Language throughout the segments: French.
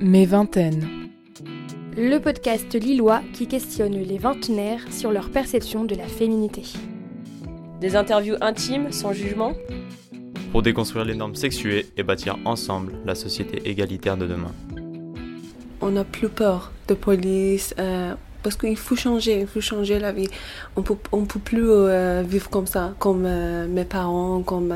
Mes vingtaines. Le podcast lillois qui questionne les vingtenaires sur leur perception de la féminité. Des interviews intimes, sans jugement? Pour déconstruire les normes sexuées et bâtir ensemble la société égalitaire de demain. On n'a plus peur de police, euh, parce qu'il faut changer, il faut changer la vie. On peut, on peut plus euh, vivre comme ça, comme euh, mes parents, comme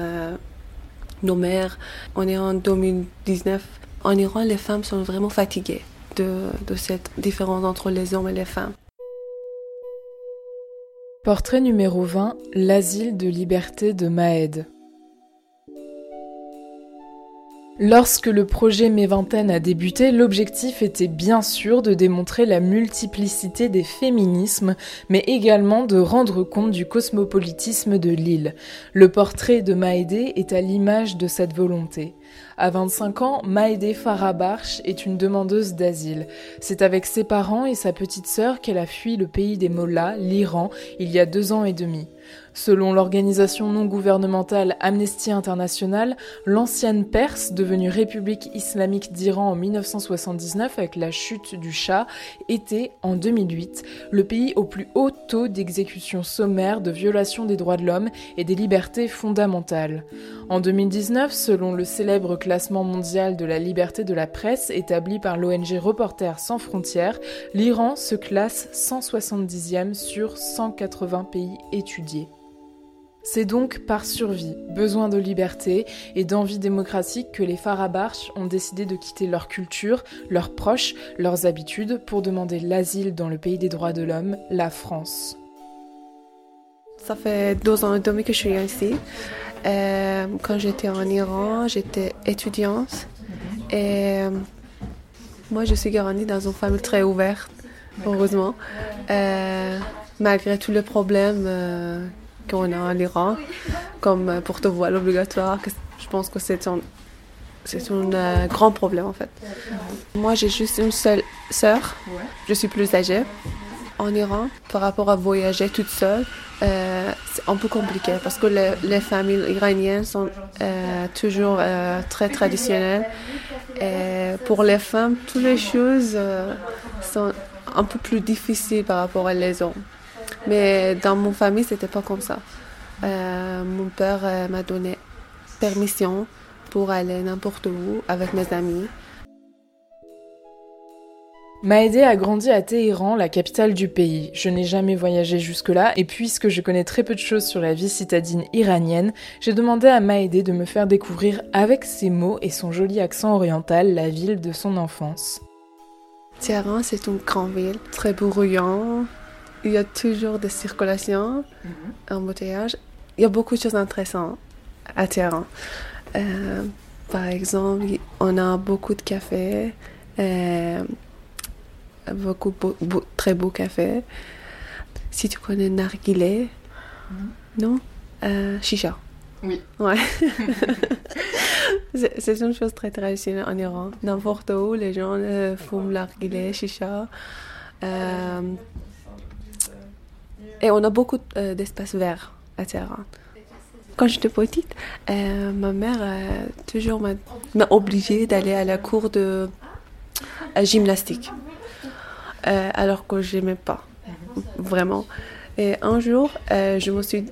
nos mères. On est en 2019. En Iran, les femmes sont vraiment fatiguées de, cette différence entre les hommes et les femmes. Portrait numéro 20, l'asile de liberté de Maed. Lorsque le projet Mes Vingtaines a débuté, l'objectif était bien sûr de démontrer la multiplicité des féminismes, mais également de rendre compte du cosmopolitisme de l'île. Le portrait de Maïdé est à l'image de cette volonté. À 25 ans, Maïdé Farabarch est une demandeuse d'asile. C'est avec ses parents et sa petite sœur qu'elle a fui le pays des Mollahs, l'Iran, il y a deux ans et demi. Selon l'organisation non gouvernementale Amnesty International, l'ancienne Perse, devenue République islamique d'Iran en 1979 avec la chute du Shah, était, en 2008, le pays au plus haut taux d'exécution sommaire, de violation des droits de l'homme et des libertés fondamentales. En 2019, selon le célèbre classement mondial de la liberté de la presse établi par l'ONG Reporters sans frontières, l'Iran se classe 170e sur 180 pays étudiés. C'est donc par survie, besoin de liberté et d'envie démocratique que les Farabarch ont décidé de quitter leur culture, leurs proches, leurs habitudes pour demander l'asile dans le pays des droits de l'homme, la France. Ça fait deux ans et demi que je suis ici. Euh, quand j'étais en Iran, j'étais étudiante et euh, moi je suis grandie dans une famille très ouverte, heureusement. Euh, malgré tous les problèmes qu'on a en Iran, comme pour te voile obligatoire. Je pense que c'est un, euh, grand problème en fait. Moi, j'ai juste une seule sœur. Je suis plus âgée. En Iran, par rapport à voyager toute seule, euh, c'est un peu compliqué parce que les, familles iraniennes sont euh, toujours très traditionnelles. Et pour les femmes, toutes les choses sont un peu plus difficiles par rapport à les hommes. Mais dans mon famille, c'était pas comme ça. Euh, mon père euh, m'a donné permission pour aller n'importe où avec mes amis. Maëdé a grandi à Téhéran, la capitale du pays. Je n'ai jamais voyagé jusque-là et puisque je connais très peu de choses sur la vie citadine iranienne, j'ai demandé à Maëdé de me faire découvrir avec ses mots et son joli accent oriental la ville de son enfance. Téhéran, c'est une grande ville, très bruyante, il y a toujours des circulations, un mhm. embouteillage. Il y a beaucoup de choses intéressantes à Téhéran. Euh, par exemple, on a beaucoup de cafés, euh, beaucoup, très beaux cafés. Si tu connais Narguilé, mhm. non? Euh, Chicha. Oui. Ouais. c'est une chose très traditionnelle en Iran. N'importe où, les gens fument narguilé, chicha. Et on a beaucoup euh, d'espaces verts à Téhéran. Quand j'étais petite, euh, ma mère euh, toujours m'a obligée d'aller à la cour de gymnastique. alors que je n'aimais pas, vraiment. Et un jour, je me suis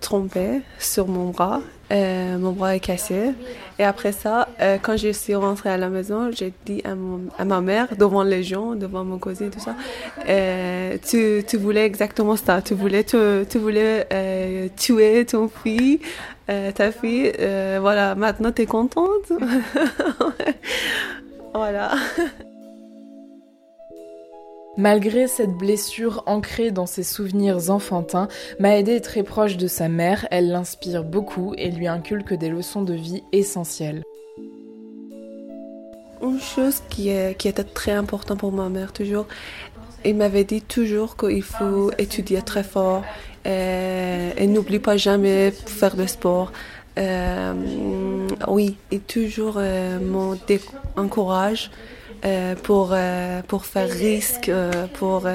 trompée sur mon bras euh, mon bras est cassé. Et après ça, euh, quand je suis rentrée à la maison, j'ai dit à, ma mère, devant les gens, devant mon cousin, tout ça, euh, tu, tu, voulais exactement ça. Tu voulais, tu, tu voulais tuer ton fille, ta fille. voilà, maintenant tu es contente. voilà. Malgré cette blessure ancrée dans ses souvenirs enfantins, Maëdé est très proche de sa mère, elle l'inspire beaucoup et lui inculque des leçons de vie essentielles. Une chose qui, est, était très importante pour ma mère toujours, il m'avait dit toujours qu'il faut étudier très fort et, n'oublie pas jamais faire de sport. Euh, oui, et toujours euh, m'encourage pour, euh, pour faire risque, euh, pour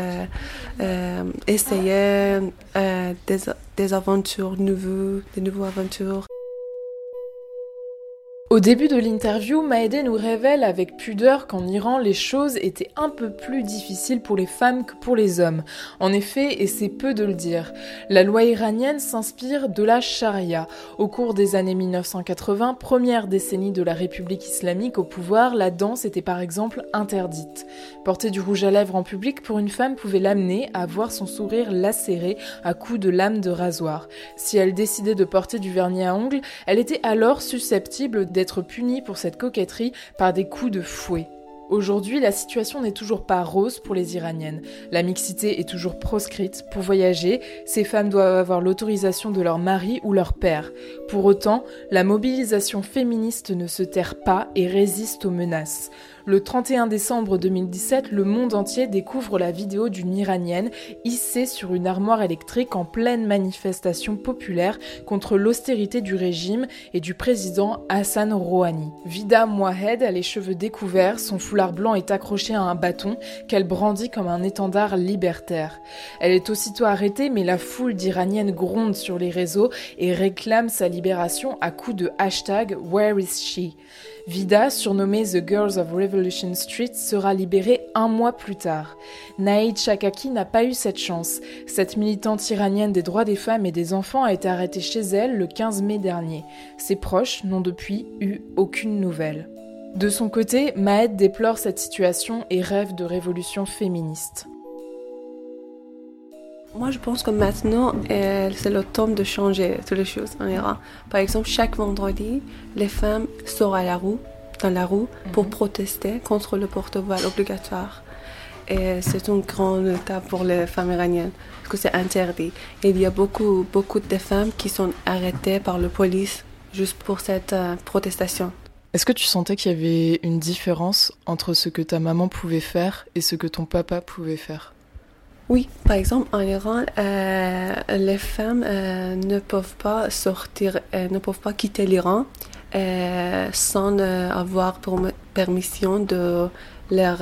essayer des, des aventures nouvelles, des nouvelles aventures. Au début de l'interview, Maëdé nous révèle avec pudeur qu'en Iran, les choses étaient un peu plus difficiles pour les femmes que pour les hommes. En effet, et c'est peu de le dire, la loi iranienne s'inspire de la charia. Au cours des années 1980, première décennie de la République islamique au pouvoir, la danse était par exemple interdite. Porter du rouge à lèvres en public pour une femme pouvait l'amener à voir son sourire lacéré à coups de lame de rasoir. Si elle décidait de porter du vernis à ongles, elle était alors susceptible d'être punie pour cette coquetterie par des coups de fouet. Aujourd'hui, la situation n'est toujours pas rose pour les Iraniennes. La mixité est toujours proscrite. Pour voyager, ces femmes doivent avoir l'autorisation de leur mari ou leur père. Pour autant, la mobilisation féministe ne se terre pas et résiste aux menaces. Le 31 décembre 2017, le monde entier découvre la vidéo d'une Iranienne hissée sur une armoire électrique en pleine manifestation populaire contre l'austérité du régime et du président Hassan Rouhani. Vida Moahed a les cheveux découverts, son foulard blanc est accroché à un bâton qu'elle brandit comme un étendard libertaire. Elle est aussitôt arrêtée, mais la foule d'Iraniennes gronde sur les réseaux et réclame sa libération à coups de hashtag Where is she? Vida, surnommée The Girls of Revolution Street, sera libérée un mois plus tard. Naïd Shakaki n'a pas eu cette chance. Cette militante iranienne des droits des femmes et des enfants a été arrêtée chez elle le 15 mai dernier. Ses proches n'ont depuis eu aucune nouvelle. De son côté, Maed déplore cette situation et rêve de révolution féministe. Moi, je pense que maintenant, euh, c'est le temps de changer toutes les choses en Iran. Par exemple, chaque vendredi, les femmes sortent à la rue, dans la rue pour mhm. protester contre le porte-voile obligatoire. Et c'est une grande étape pour les femmes iraniennes, parce que c'est interdit. Et il y a beaucoup, beaucoup de femmes qui sont arrêtées par la police juste pour cette euh, protestation. Est-ce que tu sentais qu'il y avait une différence entre ce que ta maman pouvait faire et ce que ton papa pouvait faire? Oui, par exemple, en Iran, euh, les femmes euh, ne peuvent pas sortir, euh, ne peuvent pas quitter l'Iran sans avoir permission de leur,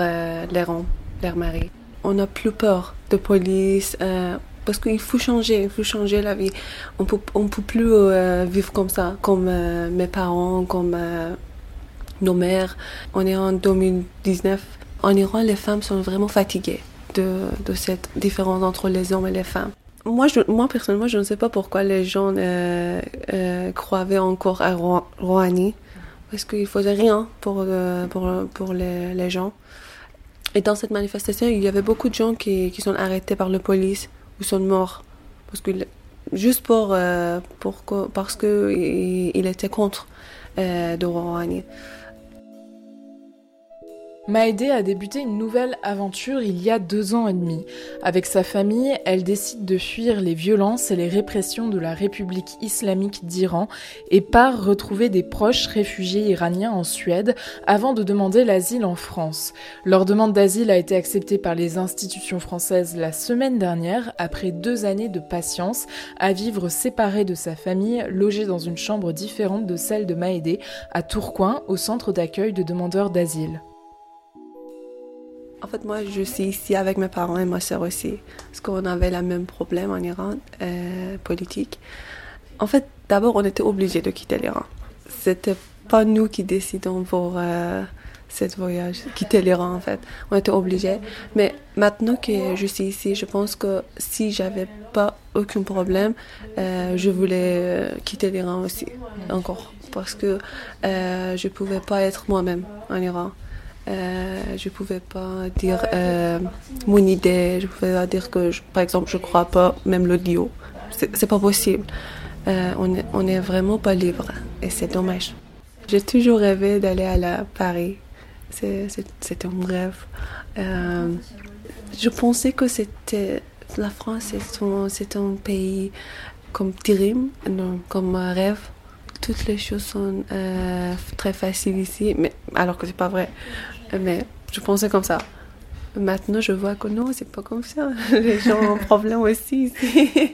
leur, mari. On n'a plus peur de police parce qu'il faut changer, il faut changer la vie. On peut, on peut plus vivre comme ça, comme mes parents, comme nos mères. On est en 2019. En Iran, les femmes sont vraiment fatiguées de, cette différence entre les hommes et les femmes. Moi, moi personnellement, je ne sais pas pourquoi les gens euh, euh, croyaient encore à Rouhani, parce qu'il ne faisait rien pour, euh, pour, pour les, les, gens. Et dans cette manifestation, il y avait beaucoup de gens qui, qui sont arrêtés par la police ou sont morts, parce que, juste pour, pour, parce qu'il il était contre de Rouhani. Maëdé a débuté une nouvelle aventure il y a deux ans et demi. Avec sa famille, elle décide de fuir les violences et les répressions de la République islamique d'Iran et part retrouver des proches réfugiés iraniens en Suède avant de demander l'asile en France. Leur demande d'asile a été acceptée par les institutions françaises la semaine dernière après deux années de patience à vivre séparée de sa famille, logée dans une chambre différente de celle de Maëdé à Tourcoing au centre d'accueil de demandeurs d'asile. En fait, moi, je suis ici avec mes parents et ma soeur aussi, parce qu'on avait le même problème en Iran, euh, politique. En fait, d'abord, on était obligés de quitter l'Iran. C'était pas nous qui décidons pour euh, cette voyage, quitter l'Iran en fait. On était obligés. Mais maintenant que je suis ici, je pense que si j'avais pas aucun problème, euh, je voulais euh, quitter l'Iran aussi, encore. Parce que je pouvais pas être moi-même en Iran. Euh, je pouvais pas dire euh, mon idée, je pouvais pas dire que, par exemple, je crois pas même l'audio. C'est pas possible. Euh, on, est, on est vraiment pas libre et c'est dommage. J'ai toujours rêvé d'aller à la Paris. C'était un rêve. Je pensais que c'était la France, c'est un, pays comme terrible, comme rêve toutes les choses sont très faciles ici, mais alors que c'est pas vrai. Mais je pensais comme ça. Maintenant, je vois que non, c'est pas comme ça. Les gens ont un problème aussi ici.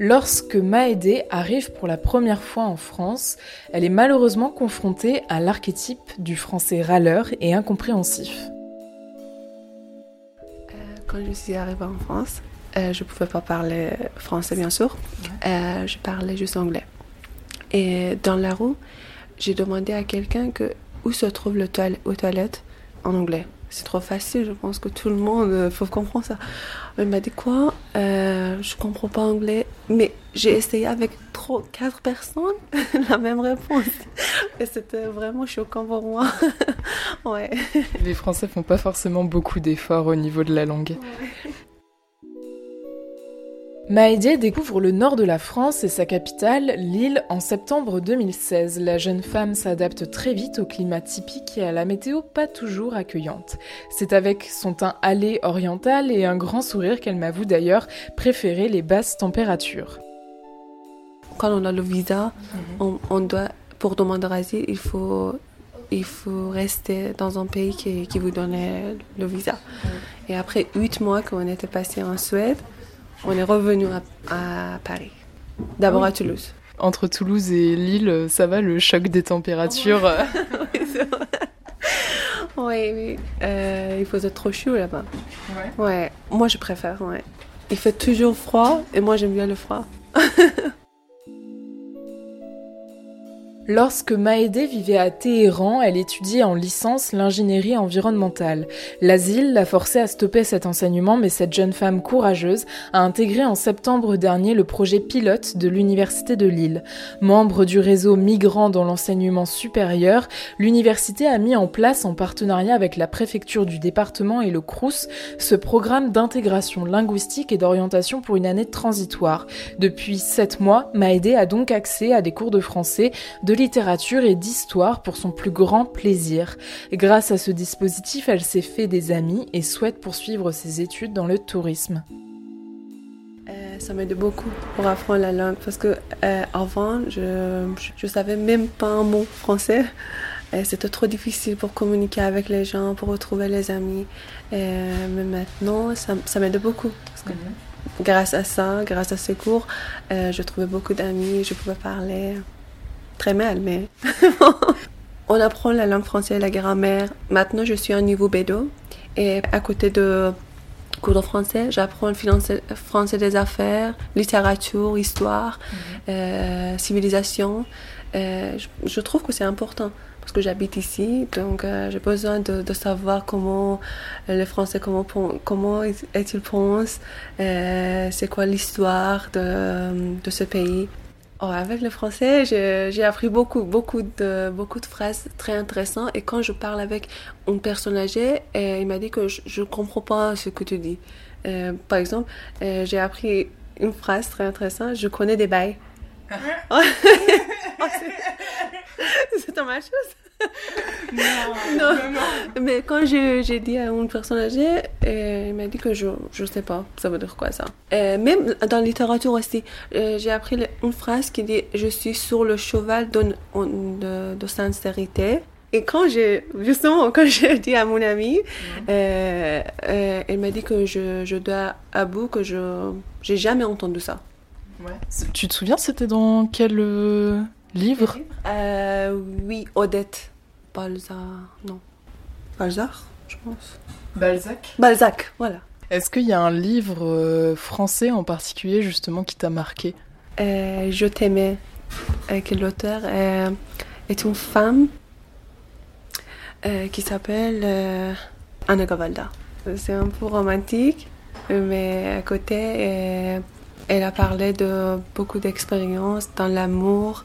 Lorsque Maëdé arrive pour la première fois en France, elle est malheureusement confrontée à l'archétype du français râleur et incompréhensif. Euh, quand je suis arrivée en France, euh, je ne pouvais pas parler français, bien sûr. Euh, je parlais juste anglais. Et dans la rue, j'ai demandé à quelqu'un que où se trouve le toilette, aux toilettes en anglais. C'est trop facile, je pense que tout le monde euh, faut comprendre ça. Il m'a dit quoi? Euh, Je comprends pas anglais, mais j'ai essayé avec trop quatre personnes la même réponse. Et c'était vraiment choquant pour moi. ouais. Les Français font pas forcément beaucoup d'efforts au niveau de la langue. Ouais. Maëdier découvre le nord de la France et sa capitale, Lille, en septembre 2016. La jeune femme s'adapte très vite au climat typique et à la météo pas toujours accueillante. C'est avec son teint allé oriental et un grand sourire qu'elle m'avoue d'ailleurs préférer les basses températures. Quand on a le visa, mhm. on, doit, pour demander asile, il faut il faut rester dans un pays qui, qui vous donne le visa. Mhm. Et après huit mois qu'on était passé en Suède, on est revenu à, Paris. D'abord à Toulouse. Entre Toulouse et Lille, ça va le choc des températures Oui, oui. Euh, il faisait trop chaud là-bas. Ouais. ouais. Moi, je préfère, ouais. Il fait toujours froid et moi, j'aime bien le froid. Lorsque Maëdé vivait à Téhéran, elle étudiait en licence l'ingénierie environnementale. L'asile l'a forcée à stopper cet enseignement, mais cette jeune femme courageuse a intégré en septembre dernier le projet pilote de l'Université de Lille. Membre du réseau Migrants dans l'enseignement supérieur, l'université a mis en place, en partenariat avec la préfecture du département et le CRUS, ce programme d'intégration linguistique et d'orientation pour une année transitoire. Depuis sept mois, Maëdé a donc accès à des cours de français, littérature et d'histoire pour son plus grand plaisir. Grâce à ce dispositif, elle s'est fait des amis et souhaite poursuivre ses études dans le tourisme. Euh, ça m'aide beaucoup pour apprendre la langue parce que euh, avant, je, je savais même pas un mot français. C'était trop difficile pour communiquer avec les gens, pour retrouver les amis. mais maintenant, ça, ça m'aide beaucoup. Parce que mhm. Grâce à ça, grâce à ces cours, euh, je trouvais beaucoup d'amis, je pouvais parler très mal, mais on apprend la langue française, la grammaire. Maintenant, je suis au niveau B2 et à côté de cours de français, j'apprends le français des affaires, littérature, histoire, mhm. euh, civilisation. Euh, je, trouve que c'est important parce que j'habite ici, donc euh, j'ai besoin de, savoir comment le français, comment, comment est-il pense, c'est quoi l'histoire de, de ce pays. Oh, avec le français, j'ai appris beaucoup, beaucoup de, beaucoup de phrases très intéressantes. Et quand je parle avec une personne âgée, il m'a dit que je ne comprends pas ce que tu dis. Euh, par exemple, euh, j'ai appris une phrase très intéressante. Je connais des bails. oh, c'est ma chose non, Mais quand j'ai dit à une personne âgée, euh, il m'a dit que je ne sais pas, ça veut dire quoi ça. Euh, même dans la littérature aussi, euh, j'ai appris une phrase qui dit Je suis sur le cheval de, de, de sincérité. Et quand j'ai, justement, quand j'ai dit à mon ami, elle m'a dit que je, je dois avouer que je j'ai jamais entendu ça. Ouais. Tu te souviens, c'était dans quel livre? Oui, Odette. Balzac, non. Balzac, je pense. Balzac? Balzac, voilà. Est-ce qu'il y a un livre euh, français en particulier justement qui t'a marqué? Euh, Je t'aimais, que l'auteur est une femme euh, qui s'appelle Anna Gavalda. C'est un peu romantique, mais à côté, elle a parlé de beaucoup d'expériences dans l'amour,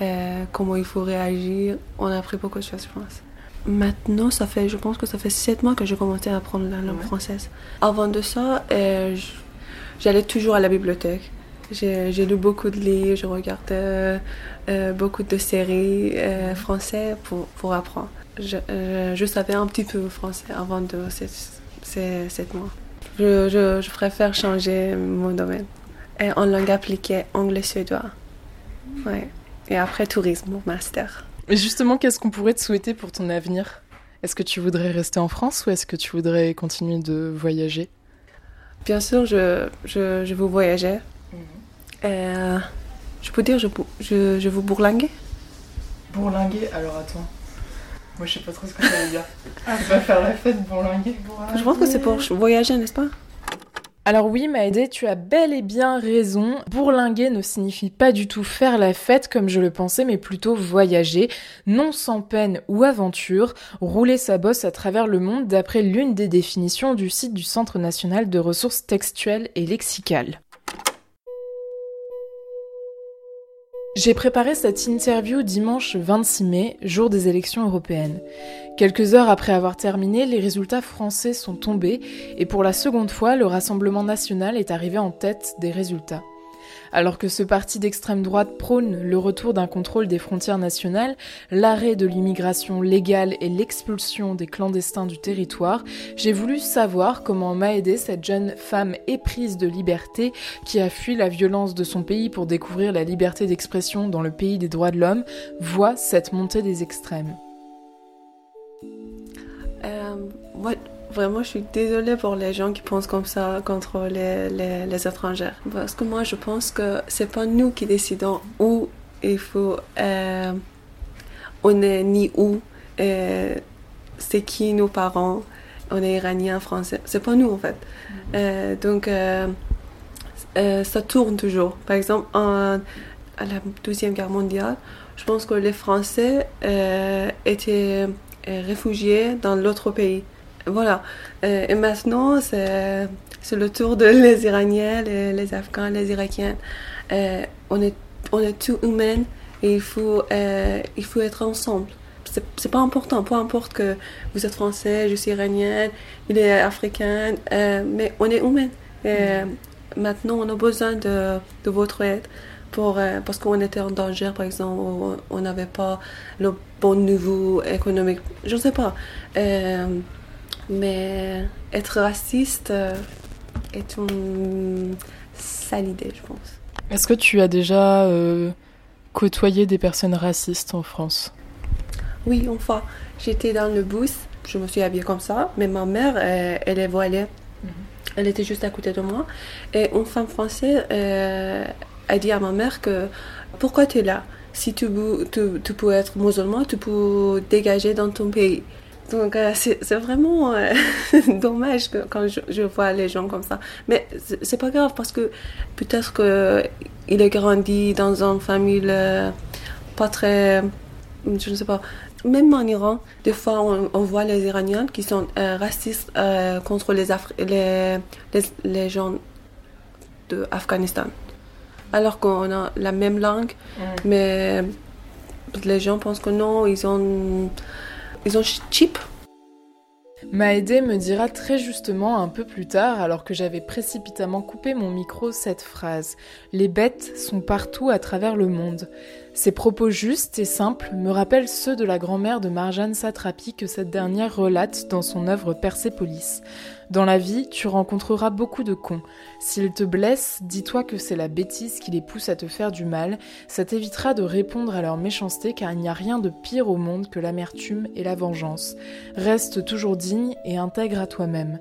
euh, comment il faut réagir. On a appris beaucoup de choses, je pense. Maintenant, ça fait, je pense que ça fait sept mois que j'ai commencé à apprendre la langue française. Avant de ça, euh, j'allais toujours à la bibliothèque. J'ai lu beaucoup de livres, je regardais euh, beaucoup de séries françaises pour, pour apprendre. Je, je, savais un petit peu français avant de ces sept mois. Je, je, je, préfère changer mon domaine. Et en langue appliquée, anglais-suédois. Ouais. Et après, tourisme, master. Et justement, qu'est-ce qu'on pourrait te souhaiter pour ton avenir? Est-ce que tu voudrais rester en France ou est-ce que tu voudrais continuer de voyager? Bien sûr, je, je, je veux voyager. Mhm. Euh, je peux dire, je, je, je veux bourlinguer Bourlinguer Alors attends. Moi, je sais pas trop ce que ça veut dire. Ah, tu vas faire la fête, bourlinguer, Je pense que c'est pour voyager, n'est-ce pas? Alors oui, Maëdé, tu as bel et bien raison. Bourlinguer ne signifie pas du tout faire la fête comme je le pensais, mais plutôt voyager, non sans peine ou aventure, rouler sa bosse à travers le monde d'après l'une des définitions du site du Centre national de ressources textuelles et lexicales. J'ai préparé cette interview dimanche 26 mai, jour des élections européennes. Quelques heures après avoir terminé, les résultats français sont tombés et pour la seconde fois, le Rassemblement national est arrivé en tête des résultats. Alors que ce parti d'extrême droite prône le retour d'un contrôle des frontières nationales, l'arrêt de l'immigration légale et l'expulsion des clandestins du territoire, j'ai voulu savoir comment m'a aidé cette jeune femme éprise de liberté qui a fui la violence de son pays pour découvrir la liberté d'expression dans le pays des droits de l'homme, voit cette montée des extrêmes. Euh, Vraiment, je suis désolée pour les gens qui pensent comme ça contre les, les, étrangers. Parce que moi, je pense que c'est pas nous qui décidons où il faut. Euh, on est ni où. Euh, c'est qui nos parents. On est iranien, français. C'est pas nous, en fait. Euh, donc, ça tourne toujours. Par exemple, en, à la Deuxième Guerre mondiale, je pense que les Français étaient réfugiés dans l'autre pays. Voilà. Euh, et maintenant, c'est le tour de les Iraniens, les, Afghans, les Irakiens. Euh, on, est, on est tous humains et il faut, euh, il faut être ensemble. C'est pas important, peu importe que vous êtes français, je suis iranienne, il est africain, mais on est humain. Et maintenant, on a besoin de, de votre aide. Pour, parce qu'on était en danger, par exemple, on n'avait pas le bon niveau économique. Je ne sais pas. Mais être raciste euh, est une sale idée, je pense. Est-ce que tu as déjà euh, côtoyé des personnes racistes en France? Oui, une fois. J'étais dans le bus, je me suis habillée comme ça, mais ma mère, elle, est voilée. Mhm. Elle était juste à côté de moi. Et une femme française euh, a dit à ma mère que pourquoi tu es là? Si tu, tu, tu peux être musulman, tu peux dégager dans ton pays. Donc euh, c'est vraiment euh, dommage que, quand je, vois les gens comme ça. Mais c'est pas grave parce que peut-être qu'il a grandi dans une famille euh, pas très... Je ne sais pas. Même en Iran, des fois on, voit les Iraniens qui sont racistes contre les, les, les, gens de Afghanistan. Alors qu'on a la même langue, mais les gens pensent que non, ils ont ils ont cheap. Me dira très justement un peu plus tard, alors que j'avais précipitamment coupé mon micro, cette phrase. Les bêtes sont partout à travers le monde. Ces propos justes et simples me rappellent ceux de la grand-mère de Marjane Satrapi que cette dernière relate dans son œuvre Persépolis. Dans la vie, tu rencontreras beaucoup de cons. S'ils te blessent, dis-toi que c'est la bêtise qui les pousse à te faire du mal. Ça t'évitera de répondre à leur méchanceté car il n'y a rien de pire au monde que l'amertume et la vengeance. Reste toujours digne et intègre à toi-même.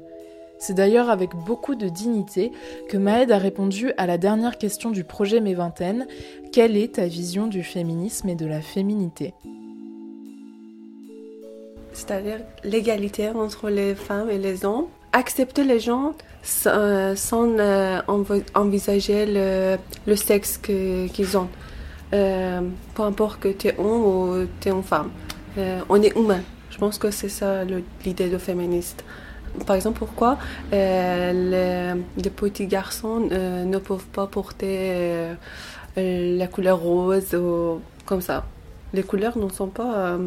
C'est d'ailleurs avec beaucoup de dignité que Maëd a répondu à la dernière question du projet Mes Vingtaines quelle est ta vision du féminisme et de la féminité? C'est-à-dire l'égalité entre les femmes et les hommes? Accepter les gens sans, euh, envisager le, sexe qu'ils ont. Euh, peu importe que tu es homme ou tu es une femme. Euh, on est humain. Je pense que c'est ça l'idée de féministe. Par exemple, pourquoi euh, les, petits garçons euh, ne peuvent pas porter euh, la couleur rose ou comme ça Les couleurs ne sont pas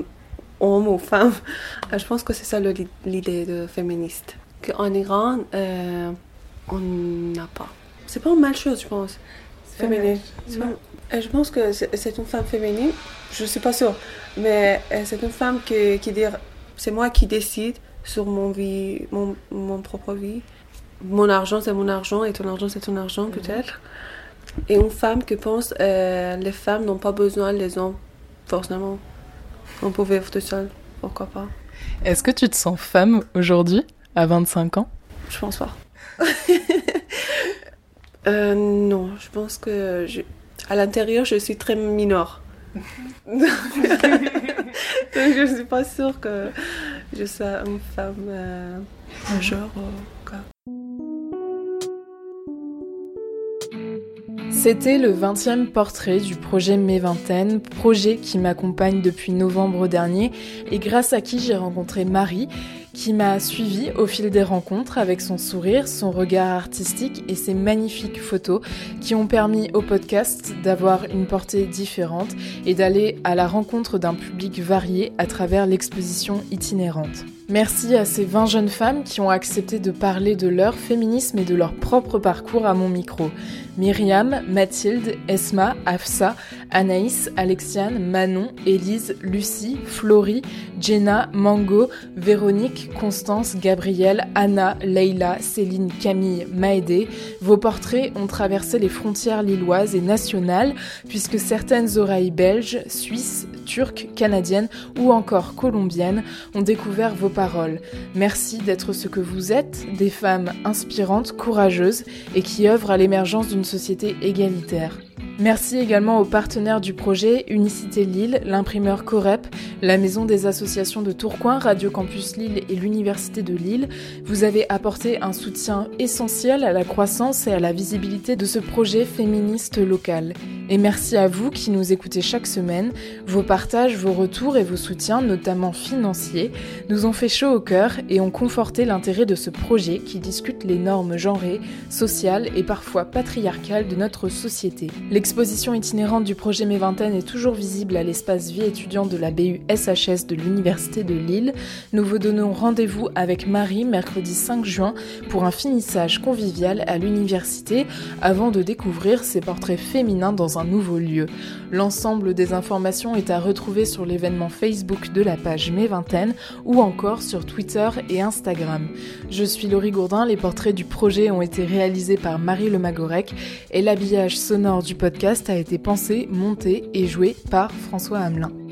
hommes ou femmes. Je pense que c'est ça l'idée de féministe. Qu'en Iran, on n'a pas. C'est pas une mal chose, je pense. Féminine. Je pense que c'est une femme féminine, je ne suis pas sûre, mais c'est une femme qui, qui dit c'est moi qui décide sur mon, vie, mon, mon propre vie. Mon argent, c'est mon argent et ton argent, c'est ton argent, mhm. peut-être. Et une femme qui pense euh, les femmes n'ont pas besoin des hommes, forcément. On peut vivre tout seul, pourquoi pas. Est-ce que tu te sens femme aujourd'hui, à 25 ans? Je pense pas. euh, non, je pense que je, à l'intérieur, je suis très mineure. je ne suis pas sûre que je sois une femme euh, genre. C'était le 20e portrait du projet Mes Vingtaines, projet qui m'accompagne depuis novembre dernier et grâce à qui j'ai rencontré Marie, qui m'a suivi au fil des rencontres avec son sourire, son regard artistique et ses magnifiques photos qui ont permis au podcast d'avoir une portée différente et d'aller à la rencontre d'un public varié à travers l'exposition itinérante. Merci à ces 20 jeunes femmes qui ont accepté de parler de leur féminisme et de leur propre parcours à mon micro. Myriam, Mathilde, Esma, Afsa, Anaïs, Alexiane, Manon, Élise, Lucie, Florie, Jenna, Mango, Véronique, Constance, Gabrielle, Anna, Leila, Céline, Camille, Maëdé. Vos portraits ont traversé les frontières lilloises et nationales puisque certaines oreilles belges, suisses, turques, canadiennes ou encore colombiennes ont découvert vos paroles. Merci d'être ce que vous êtes, des femmes inspirantes, courageuses et qui œuvrent à l'émergence d'une société égalitaire. Merci également aux partenaires du projet Unicité Lille, l'imprimeur Corep, la Maison des associations de Tourcoing, Radio Campus Lille et l'Université de Lille. Vous avez apporté un soutien essentiel à la croissance et à la visibilité de ce projet féministe local. Et merci à vous qui nous écoutez chaque semaine. Vos partages, vos retours et vos soutiens, notamment financiers, nous ont fait chaud au cœur et ont conforté l'intérêt de ce projet qui discute les normes genrées, sociales et parfois patriarcales de notre société. L'exposition itinérante du projet Mes Vingtaines est toujours visible à l'espace vie étudiante de la BU SHS de l'Université de Lille. Nous vous donnons rendez-vous avec Marie mercredi 5 juin pour un finissage convivial à l'université avant de découvrir ses portraits féminins un nouveau lieu. L'ensemble des informations est à retrouver sur l'événement Facebook de la page Mes Vingtaines ou encore sur Twitter et Instagram. Je suis Laurie Gourdin, les portraits du projet ont été réalisés par Marie Lemagorec et l'habillage sonore du podcast a été pensé, monté et joué par François Hamelin.